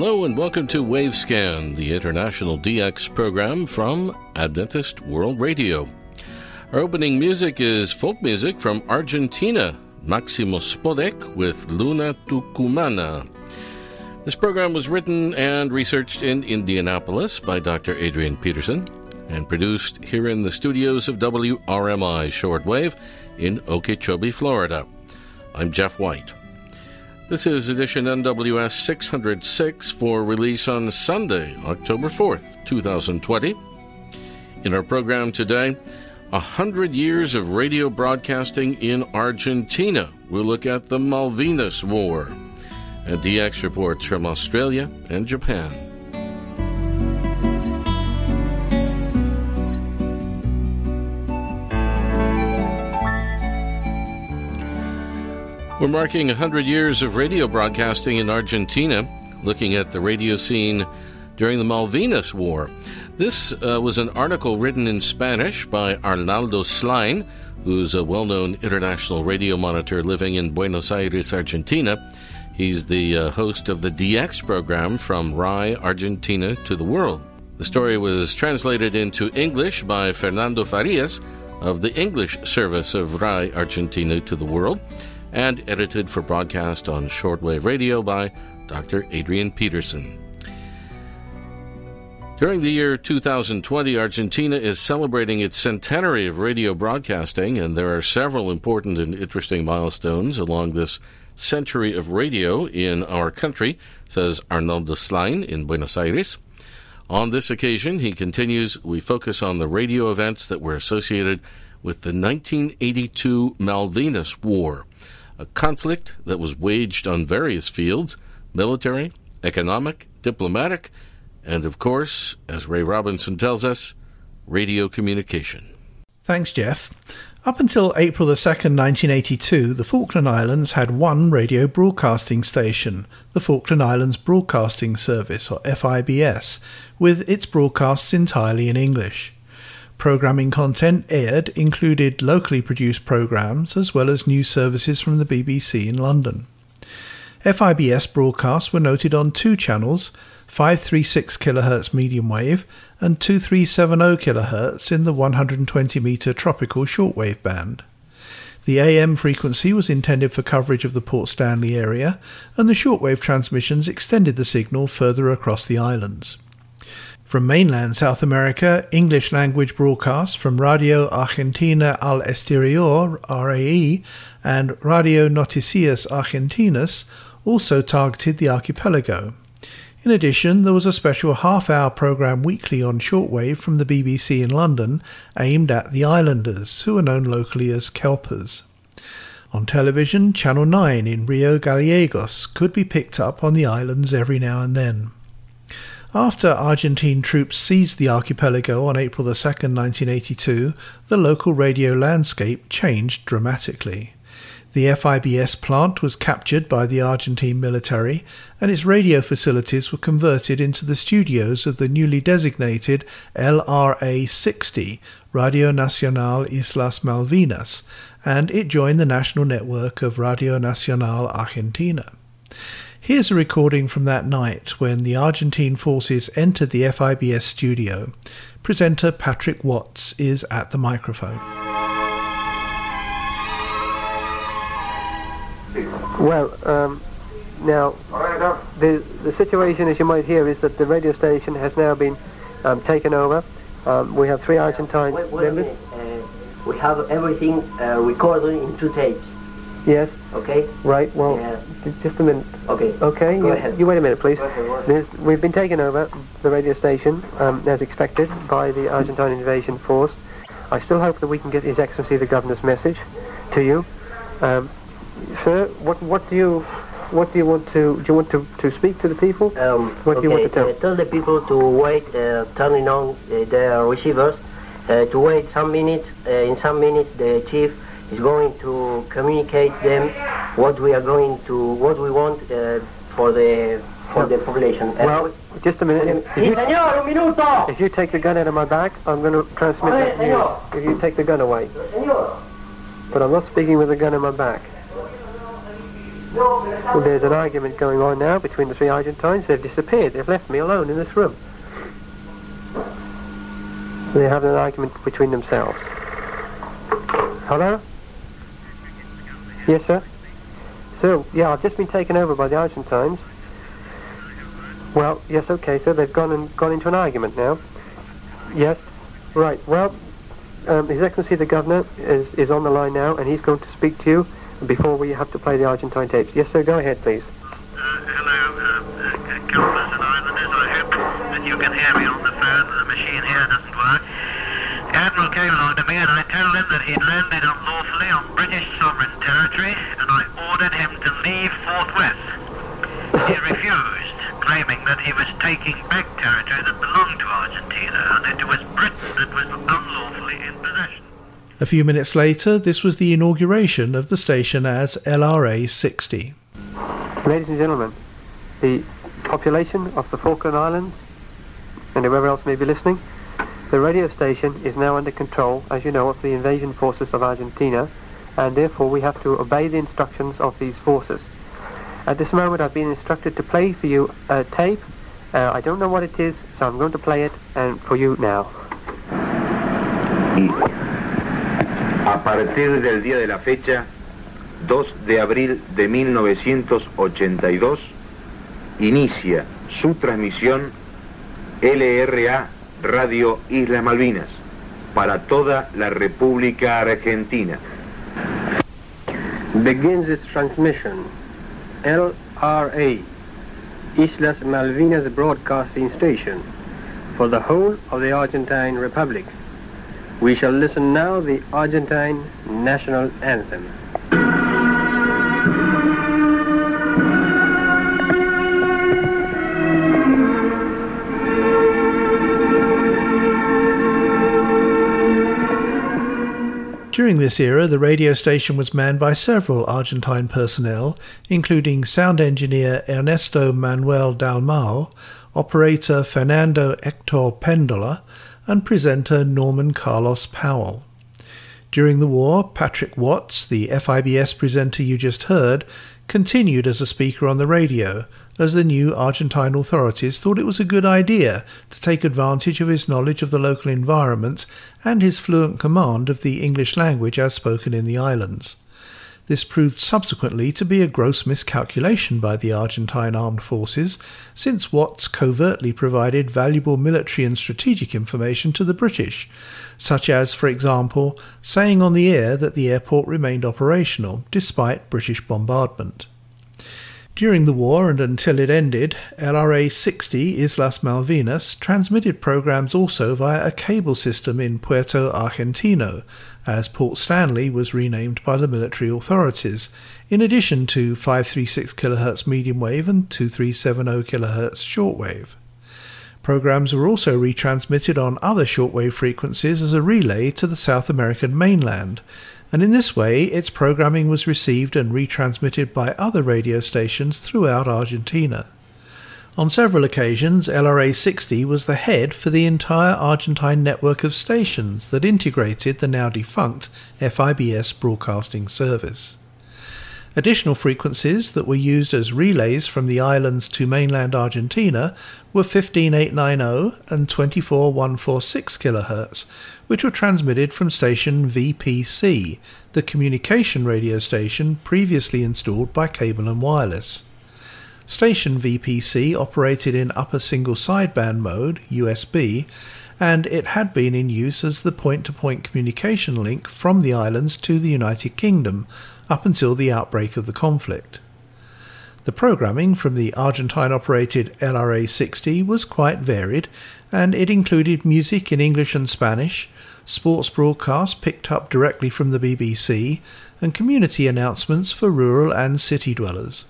Hello and welcome to Wavescan, the international DX program from Adventist World Radio. Our opening music is folk music from Argentina, Maximo Spodek with Luna Tucumana. This program was written and researched in Indianapolis by Dr. Adrian Peterson and produced here in the studios of WRMI Shortwave in Okeechobee, Florida. I'm Jeff White. This is edition NWS 606 for release on Sunday, October 4th, 2020. In our program today, a hundred years of radio broadcasting in Argentina. We'll look at the Malvinas War and DX reports from Australia and Japan. We're marking 100 years of radio broadcasting in Argentina, looking at the radio scene during the Malvinas War. This uh, was an article written in Spanish by Arnaldo Slaen, who's a well known international radio monitor living in Buenos Aires, Argentina. He's the uh, host of the DX program from RAE Argentina to the world. The story was translated into English by Fernando Farias of the English service of RAE Argentina to the world and edited for broadcast on shortwave radio by Dr. Adrian Peterson. During the year 2020, Argentina is celebrating its centenary of radio broadcasting, and there are several important and interesting milestones along this century of radio in our country, says Arnaldo Slaen in Buenos Aires. On this occasion, he continues, we focus on the radio events that were associated with the 1982 Malvinas War a conflict that was waged on various fields military, economic, diplomatic, and of course, as Ray Robinson tells us, radio communication. Thanks, Jeff. Up until April 2, 1982, the Falkland Islands had one radio broadcasting station, the Falkland Islands Broadcasting Service, or FIBS, with its broadcasts entirely in English. Programming content aired included locally produced programs as well as news services from the BBC in London. FIBS broadcasts were noted on two channels 536 kHz medium wave and 2370 kHz in the 120 meter tropical shortwave band. The AM frequency was intended for coverage of the Port Stanley area, and the shortwave transmissions extended the signal further across the islands. From mainland South America, English language broadcasts from Radio Argentina al Exterior, RAE, and Radio Noticias Argentinas also targeted the archipelago. In addition, there was a special half hour programme weekly on shortwave from the BBC in London aimed at the islanders, who are known locally as Kelpers. On television, Channel 9 in Rio Gallegos could be picked up on the islands every now and then. After Argentine troops seized the archipelago on April 2, 1982, the local radio landscape changed dramatically. The FIBS plant was captured by the Argentine military, and its radio facilities were converted into the studios of the newly designated LRA 60, Radio Nacional Islas Malvinas, and it joined the national network of Radio Nacional Argentina. Here's a recording from that night when the Argentine forces entered the FIBS studio. Presenter Patrick Watts is at the microphone. Well, um, now, the, the situation, as you might hear, is that the radio station has now been um, taken over. Um, we have three Argentine wait, wait members. Uh, we have everything uh, recorded in two tapes. Yes. Okay. Right. Well, yeah. just a minute. Okay. Okay. Go you, ahead. You wait a minute, please. Go ahead, go ahead. We've been taken over the radio station um, as expected by the Argentine invasion force. I still hope that we can get His Excellency the Governor's message to you, um, sir. What what do you what do you want to do? You want to, to speak to the people? Um, what okay, do you want to tell? Uh, tell the people to wait, uh, turning on uh, their receivers, uh, to wait some minutes. Uh, in some minutes, the chief is going to communicate them what we are going to, what we want uh, for the for the population. Well, just a minute. If you, un minuto. if you take the gun out of my back, I'm going to transmit that to you. If you take the gun away. But I'm not speaking with the gun in my back. Well, there's an argument going on now between the three Argentines. They've disappeared. They've left me alone in this room. They have an argument between themselves. Hello? Yes, sir? So, yeah, I've just been taken over by the Argentines. Well, yes, okay, sir. they've gone and gone into an argument now. Yes, right. Well, um, His Excellency the Governor is, is on the line now, and he's going to speak to you before we have to play the Argentine tapes. Yes, sir, go ahead, please. Uh, hello, uh, uh, Governors and Islanders. I hope that you can hear me on the phone. The machine here doesn't work. Admiral came along to me and I told him that he'd landed unlawfully on British sovereign territory and I ordered him to leave forthwith. He refused, claiming that he was taking back territory that belonged to Argentina and it was Britain that was unlawfully in possession. A few minutes later, this was the inauguration of the station as LRA 60. Ladies and gentlemen, the population of the Falkland Islands and whoever else may be listening, the radio station is now under control, as you know, of the invasion forces of Argentina, and therefore we have to obey the instructions of these forces. At this moment, I've been instructed to play for you a tape. Uh, I don't know what it is, so I'm going to play it and for you now. A partir del día de la fecha, 2 de abril de 1982, inicia su transmisión LRA Radio Islas Malvinas para toda la República Argentina. Begins its transmission. LRA, Islas Malvinas Broadcasting Station, for the whole of the Argentine Republic. We shall listen now the Argentine national anthem. During this era, the radio station was manned by several Argentine personnel, including sound engineer Ernesto Manuel Dalmau, operator Fernando Hector Pendola, and presenter Norman Carlos Powell. During the war, Patrick Watts, the FIBS presenter you just heard, continued as a speaker on the radio, as the new Argentine authorities thought it was a good idea to take advantage of his knowledge of the local environment and his fluent command of the English language as spoken in the islands. This proved subsequently to be a gross miscalculation by the Argentine armed forces, since Watts covertly provided valuable military and strategic information to the British, such as, for example, saying on the air that the airport remained operational despite British bombardment. During the war and until it ended, LRA 60 Islas Malvinas transmitted programs also via a cable system in Puerto Argentino, as Port Stanley was renamed by the military authorities, in addition to 536 kHz medium wave and 2370 kHz shortwave. Programs were also retransmitted on other shortwave frequencies as a relay to the South American mainland, and in this way its programming was received and retransmitted by other radio stations throughout Argentina. On several occasions, LRA 60 was the head for the entire Argentine network of stations that integrated the now defunct FIBS broadcasting service. Additional frequencies that were used as relays from the islands to mainland Argentina were 15890 and 24146 kHz, which were transmitted from station VPC, the communication radio station previously installed by Cable and Wireless. Station VPC operated in upper single sideband mode, USB, and it had been in use as the point to point communication link from the islands to the United Kingdom up until the outbreak of the conflict. The programming from the Argentine operated LRA 60 was quite varied, and it included music in English and Spanish, sports broadcasts picked up directly from the BBC, and community announcements for rural and city dwellers.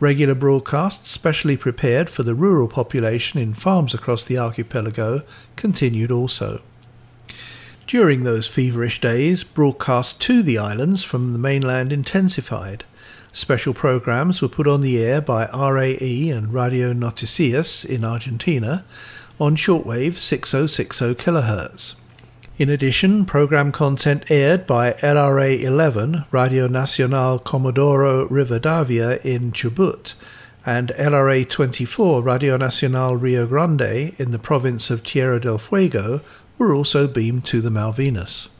Regular broadcasts specially prepared for the rural population in farms across the archipelago continued also. During those feverish days, broadcasts to the islands from the mainland intensified. Special programs were put on the air by RAE and Radio Noticias in Argentina on shortwave 6060 kHz. In addition, program content aired by LRA 11, Radio Nacional Comodoro Rivadavia in Chubut, and LRA 24, Radio Nacional Rio Grande in the province of Tierra del Fuego, were also beamed to the Malvinas.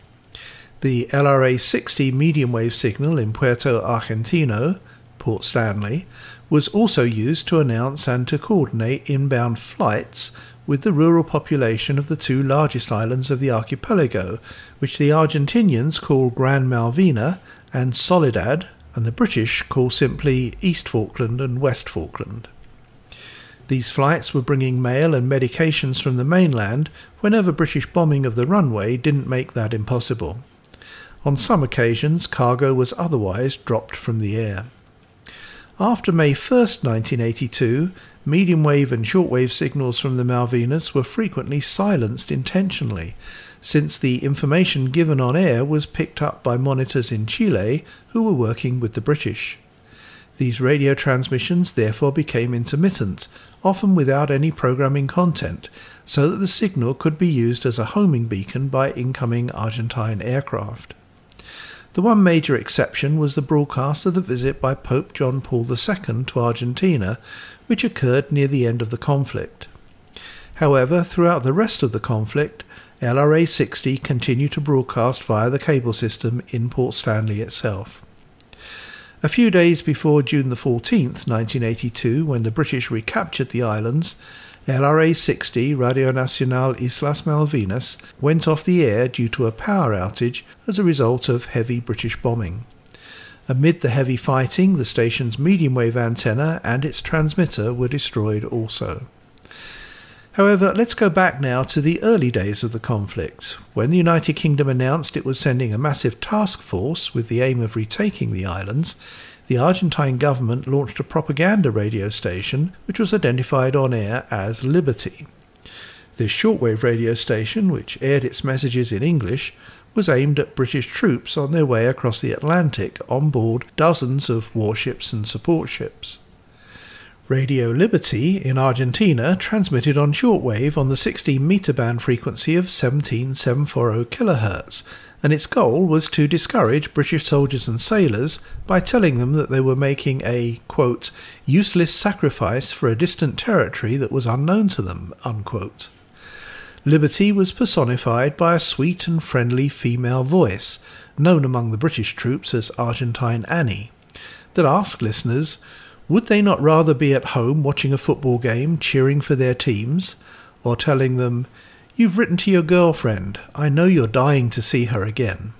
The LRA 60 medium wave signal in Puerto Argentino, Port Stanley, was also used to announce and to coordinate inbound flights with the rural population of the two largest islands of the archipelago, which the Argentinians call Gran Malvina and Soledad, and the British call simply East Falkland and West Falkland. These flights were bringing mail and medications from the mainland whenever British bombing of the runway didn't make that impossible. On some occasions, cargo was otherwise dropped from the air. After May 1, 1982, medium wave and short wave signals from the Malvinas were frequently silenced intentionally, since the information given on air was picked up by monitors in Chile who were working with the British. These radio transmissions therefore became intermittent, often without any programming content, so that the signal could be used as a homing beacon by incoming Argentine aircraft. The one major exception was the broadcast of the visit by Pope John Paul II to Argentina, which occurred near the end of the conflict. However, throughout the rest of the conflict, LRA 60 continued to broadcast via the cable system in Port Stanley itself. A few days before June the 14th, 1982, when the British recaptured the islands, LRA 60 Radio Nacional Islas Malvinas went off the air due to a power outage as a result of heavy British bombing. Amid the heavy fighting, the station's medium wave antenna and its transmitter were destroyed also. However, let's go back now to the early days of the conflict, when the United Kingdom announced it was sending a massive task force with the aim of retaking the islands the Argentine government launched a propaganda radio station which was identified on air as Liberty. This shortwave radio station, which aired its messages in English, was aimed at British troops on their way across the Atlantic on board dozens of warships and support ships. Radio Liberty in Argentina transmitted on shortwave on the 16 meter band frequency of 17740 kHz and its goal was to discourage British soldiers and sailors by telling them that they were making a, quote, useless sacrifice for a distant territory that was unknown to them, unquote. Liberty was personified by a sweet and friendly female voice, known among the British troops as Argentine Annie, that asked listeners, would they not rather be at home watching a football game, cheering for their teams, or telling them, You've written to your girlfriend. I know you're dying to see her again.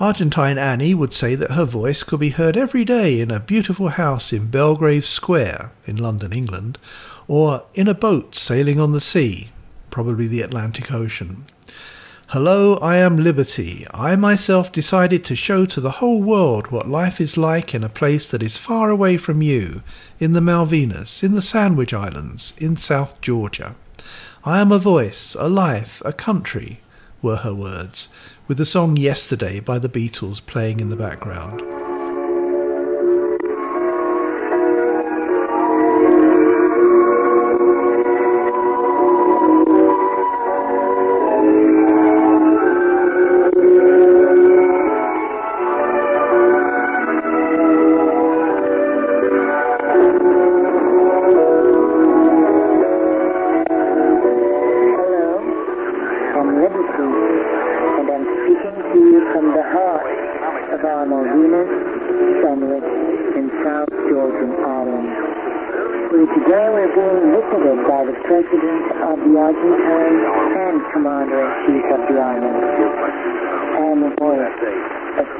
Argentine Annie would say that her voice could be heard every day in a beautiful house in Belgrave Square, in London, England, or in a boat sailing on the sea, probably the Atlantic Ocean. Hello, I am Liberty. I myself decided to show to the whole world what life is like in a place that is far away from you, in the Malvinas, in the Sandwich Islands, in South Georgia. I am a voice, a life, a country, were her words, with the song Yesterday by the Beatles playing in the background.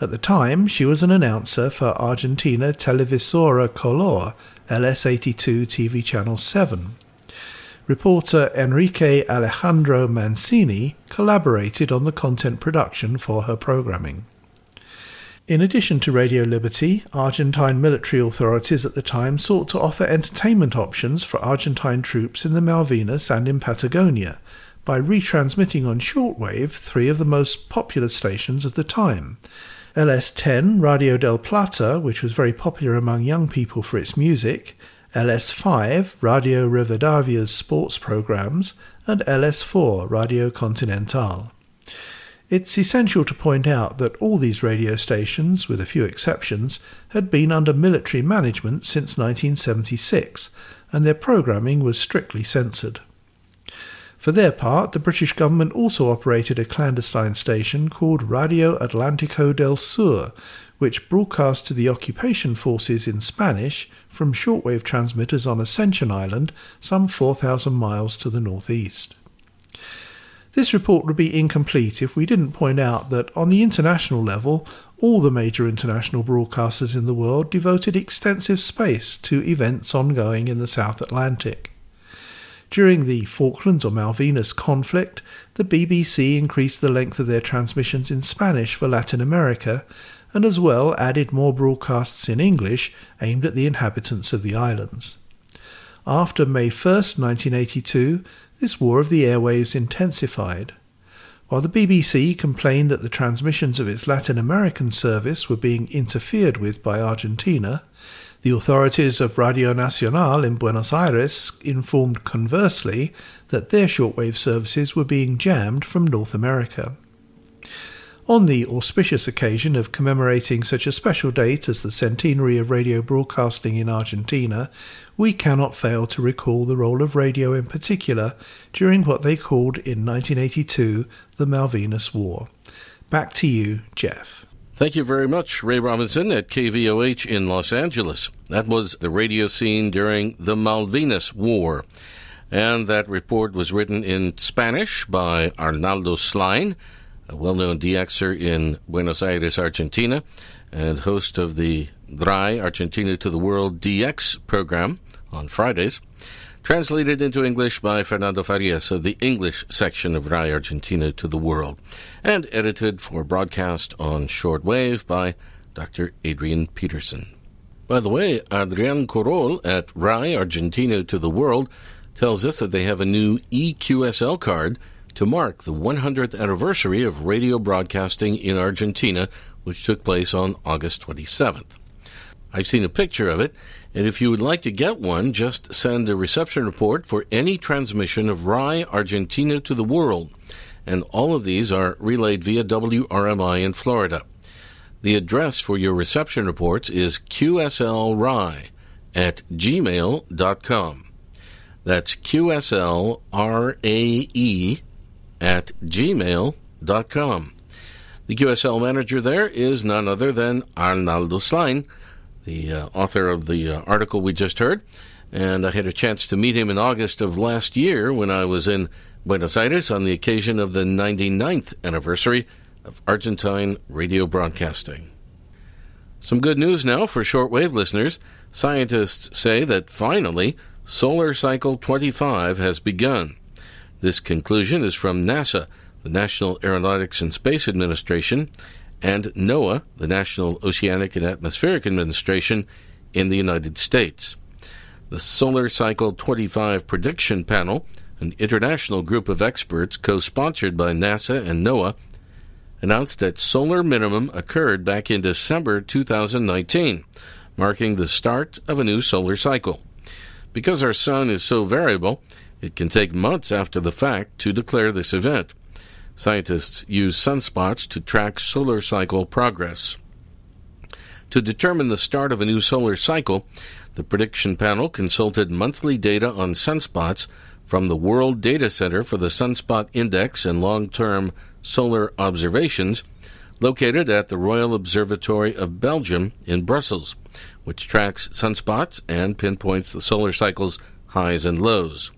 At the time, she was an announcer for Argentina Televisora Color, LS82 TV Channel 7. reporter Enrique Alejandro Mancini collaborated on the content production for her programming. In addition to Radio Liberty, Argentine military authorities at the time sought to offer entertainment options for Argentine troops in the Malvinas and in Patagonia by retransmitting on shortwave three of the most popular stations of the time. LS10 Radio del Plata, which was very popular among young people for its music, LS5 Radio Rivadavia's sports programs, and LS4 Radio Continental. It's essential to point out that all these radio stations, with a few exceptions, had been under military management since 1976, and their programming was strictly censored. For their part, the British government also operated a clandestine station called Radio Atlantico del Sur, which broadcast to the occupation forces in Spanish from shortwave transmitters on Ascension Island, some 4,000 miles to the northeast. This report would be incomplete if we didn't point out that on the international level, all the major international broadcasters in the world devoted extensive space to events ongoing in the South Atlantic. During the Falklands or Malvinas conflict, the BBC increased the length of their transmissions in Spanish for Latin America and as well added more broadcasts in English aimed at the inhabitants of the islands. After May 1, 1982, this war of the airwaves intensified. While the BBC complained that the transmissions of its Latin American service were being interfered with by Argentina, the authorities of Radio Nacional in Buenos Aires informed conversely that their shortwave services were being jammed from North America. On the auspicious occasion of commemorating such a special date as the centenary of radio broadcasting in Argentina, we cannot fail to recall the role of radio in particular during what they called in 1982 the Malvinas War. Back to you, Jeff. Thank you very much, Ray Robinson at KVOH in Los Angeles. That was the radio scene during the Malvinas War. And that report was written in Spanish by Arnaldo Slaen a well known DXer in Buenos Aires, Argentina, and host of the RAE Argentina to the World DX program on Fridays. Translated into English by Fernando Farias of the English section of RAE Argentina to the World, and edited for broadcast on shortwave by Dr. Adrian Peterson. By the way, Adrian Korol at RAE Argentina to the World tells us that they have a new EQSL card to mark the 100th anniversary of radio broadcasting in Argentina, which took place on August 27th. I've seen a picture of it, and if you would like to get one, just send a reception report for any transmission of RAE Argentina to the world, and all of these are relayed via WRMI in Florida. The address for your reception reports is qslrae at gmail.com. That's QSLRAE at gmail.com. The QSL manager there is none other than Arnaldo Slaen, the uh, author of the uh, article we just heard. And I had a chance to meet him in August of last year when I was in Buenos Aires on the occasion of the 99th anniversary of Argentine radio broadcasting. Some good news now for shortwave listeners. Scientists say that finally, Solar Cycle 25 has begun. This conclusion is from NASA, the National Aeronautics and Space Administration, and NOAA, the National Oceanic and Atmospheric Administration in the United States. The Solar Cycle 25 Prediction Panel, an international group of experts co sponsored by NASA and NOAA, announced that solar minimum occurred back in December 2019, marking the start of a new solar cycle. Because our sun is so variable, it can take months after the fact to declare this event. Scientists use sunspots to track solar cycle progress. To determine the start of a new solar cycle, the prediction panel consulted monthly data on sunspots from the World Data Center for the Sunspot Index and Long Term Solar Observations, located at the Royal Observatory of Belgium in Brussels, which tracks sunspots and pinpoints the solar cycle's highs and lows.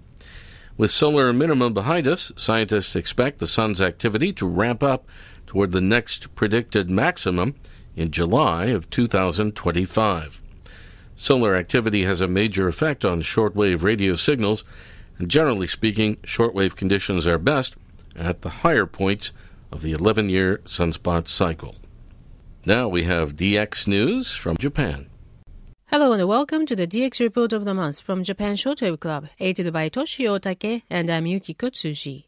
With solar minimum behind us, scientists expect the sun's activity to ramp up toward the next predicted maximum in July of 2025. Solar activity has a major effect on shortwave radio signals, And generally speaking, shortwave conditions are best at the higher points of the 11 year sunspot cycle. Now we have DX news from Japan. Hello and welcome to the DX Report of the Month from Japan Shortwave Club, aided by Toshio Otake and I'm Yukiko Tsuji.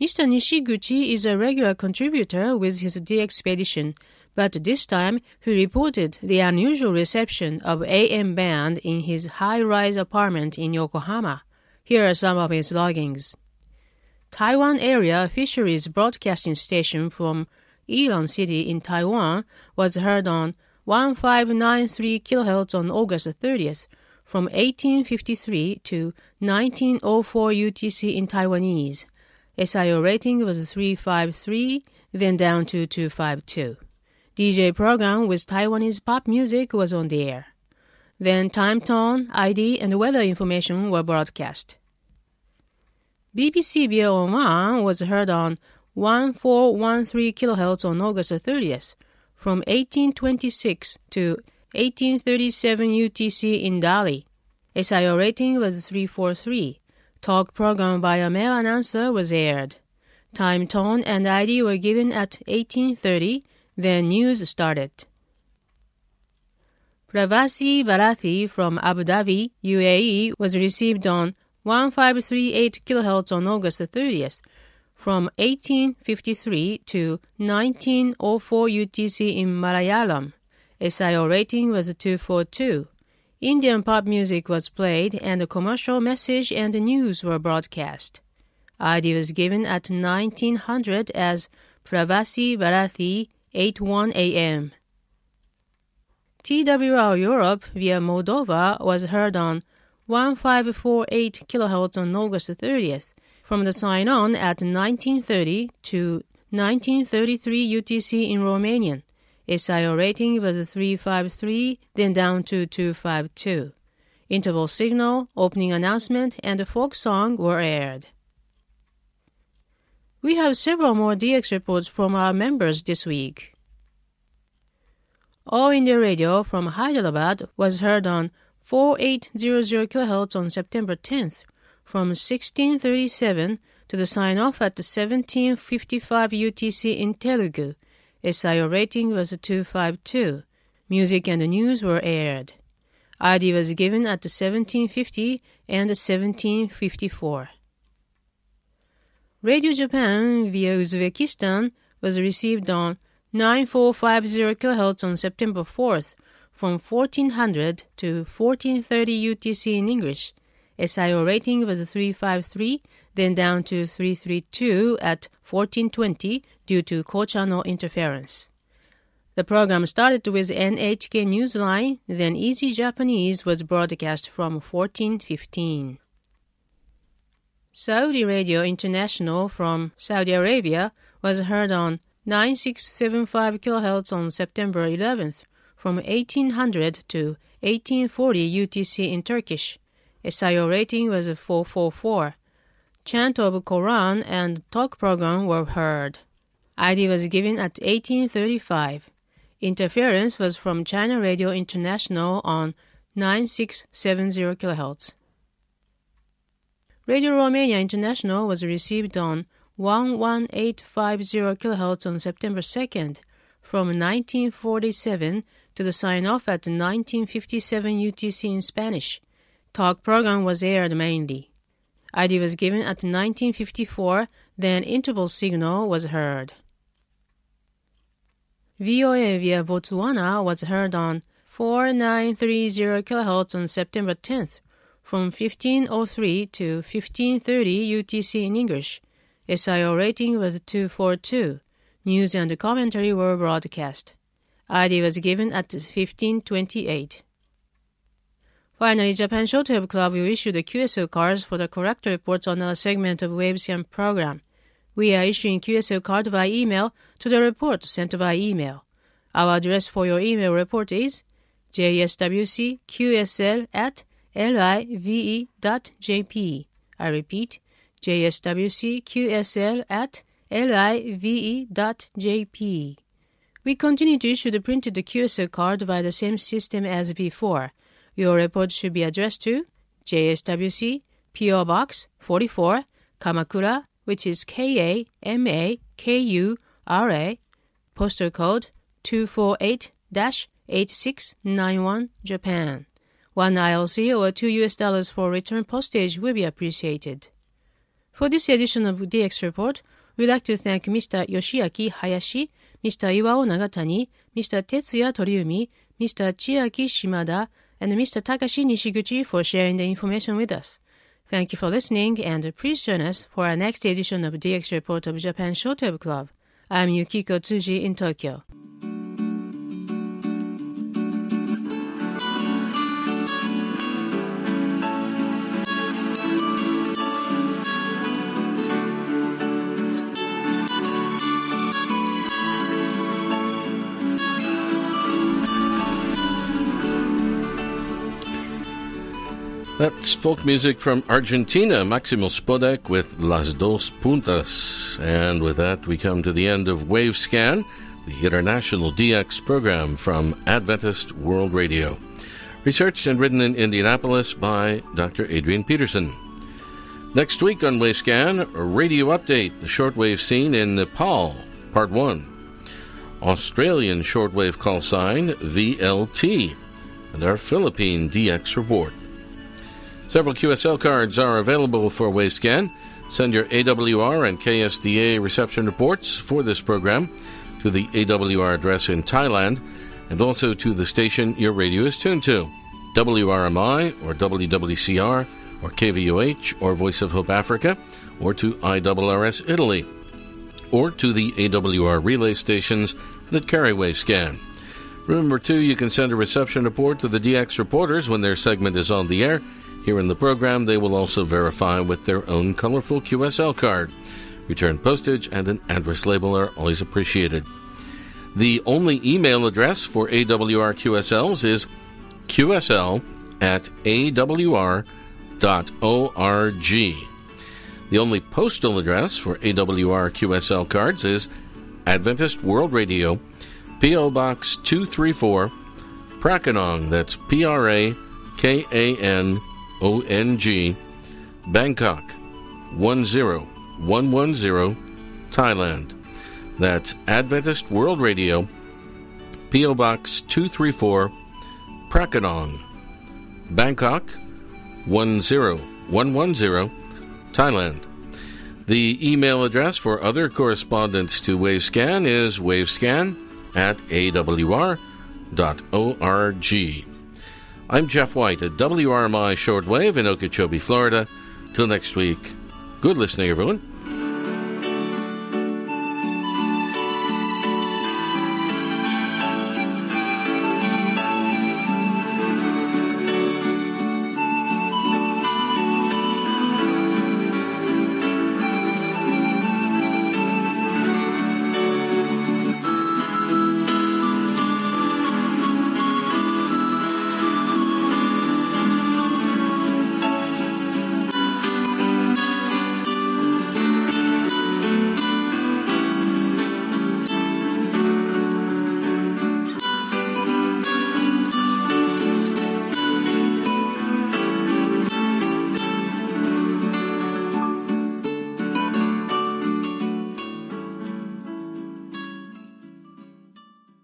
Mr. Nishiguchi is a regular contributor with his DX expedition, but this time he reported the unusual reception of AM band in his high-rise apartment in Yokohama. Here are some of his loggings. Taiwan Area Fisheries Broadcasting Station from Ilan City in Taiwan was heard on 1593 kHz on August 30th from 1853 to 1904 UTC in Taiwanese. SIO rating was 353, then down to 252. DJ program with Taiwanese pop music was on the air. Then time tone, ID, and weather information were broadcast. BBC BL1 was heard on 1413 kHz on August 30th from 1826 to 1837 UTC in Dali. SIO rating was 343. Talk program by a male announcer was aired. Time, tone, and ID were given at 1830. Then news started. Pravasi Bharathi from Abu Dhabi, UAE, was received on 1538 kHz on August 30th from 1853 to 1904 UTC in Malayalam. SIO rating was 242. Indian pop music was played and a commercial message and news were broadcast. ID was given at 1900 as Pravasi Bharathi 81 AM. TWR Europe via Moldova was heard on 1548 kHz on August 30th from the sign on at 1930 to 1933 UTC in Romanian. SIO rating was 353, then down to 252. Interval signal, opening announcement, and a folk song were aired. We have several more DX reports from our members this week. All India Radio from Hyderabad was heard on 4800 kHz on September 10th from 1637 to the sign off at the 1755 UTC in Telugu. SIO rating was 252. Music and news were aired. ID was given at the 1750 and the 1754. Radio Japan via Uzbekistan was received on 9450 kHz on September 4th from 1400 to 1430 UTC in English. SIO rating was 353, then down to 332 at 1420 due to co-channel interference. The program started with NHK Newsline, then Easy Japanese was broadcast from 1415. Saudi Radio International from Saudi Arabia was heard on 9675 kHz on September 11th from 1800 to 1840 UTC in Turkish. SIO rating was 444. Chant of Quran and talk program were heard. ID was given at 1835. Interference was from China Radio International on 9670 kHz. Radio Romania International was received on 11850 kHz on September 2nd from 1947 to the sign off at 1957 UTC in Spanish. Talk program was aired mainly. ID was given at 1954, then interval signal was heard. VOA via Botswana was heard on 4930 kHz on September 10th from 1503 to 1530 UTC in English. SIO rating was 242. News and commentary were broadcast. ID was given at 1528. Finally, Japan Shortwave Club will issue the QSO cards for the correct reports on a segment of Wavescan program. We are issuing QSO card by email to the report sent by email. Our address for your email report is jswcqsl at live.jp. I repeat, jswcqsl at live.jp. We continue to issue the printed QSL card by the same system as before. Your report should be addressed to JSWC P.O. Box 44, Kamakura, which is K A M A K U R A, postal code 248 8691, Japan. One IRC or two US dollars for return postage will be appreciated. For this edition of DX Report, we'd like to thank Mr. Yoshiaki Hayashi, Mr. Iwao Nagatani, Mr. Tetsuya Toriumi, Mr. Chiaki Shimada, and Mr. Takashi Nishiguchi for sharing the information with us. Thank you for listening, and please join us for our next edition of DX Report of Japan Shortwave Club. I'm Yukiko Tsuji in Tokyo. That's folk music from Argentina, Maximo Spodek with Las Dos Puntas. And with that, we come to the end of Wavescan, the international DX program from Adventist World Radio. Researched and written in Indianapolis by Dr. Adrian Peterson. Next week on Wavescan, a radio update, the shortwave scene in Nepal, Part 1. Australian shortwave call sign VLT, and our Philippine DX report. Several QSL cards are available for Wavescan. Send your AWR and KSDA reception reports for this program to the AWR address in Thailand and also to the station your radio is tuned to WRMI or WWCR or KVOH or Voice of Hope Africa or to IRRS Italy or to the AWR relay stations that carry Wavescan. Remember, too, you can send a reception report to the DX reporters when their segment is on the air here in the program, they will also verify with their own colorful QSL card. Return postage and an address label are always appreciated. The only email address for AWR QSLs is qsl at awr.org. The only postal address for AWR QSL cards is Adventist World Radio, P.O. Box 234, Prakanong, that's P R A K A N O N G, Bangkok 10110, Thailand. That's Adventist World Radio, P.O. Box 234, Prakanong, Bangkok 10110, Thailand. The email address for other correspondence to Wavescan is wavescan at awr.org. I'm Jeff White at WRMI Shortwave in Okeechobee, Florida. Till next week, good listening, everyone.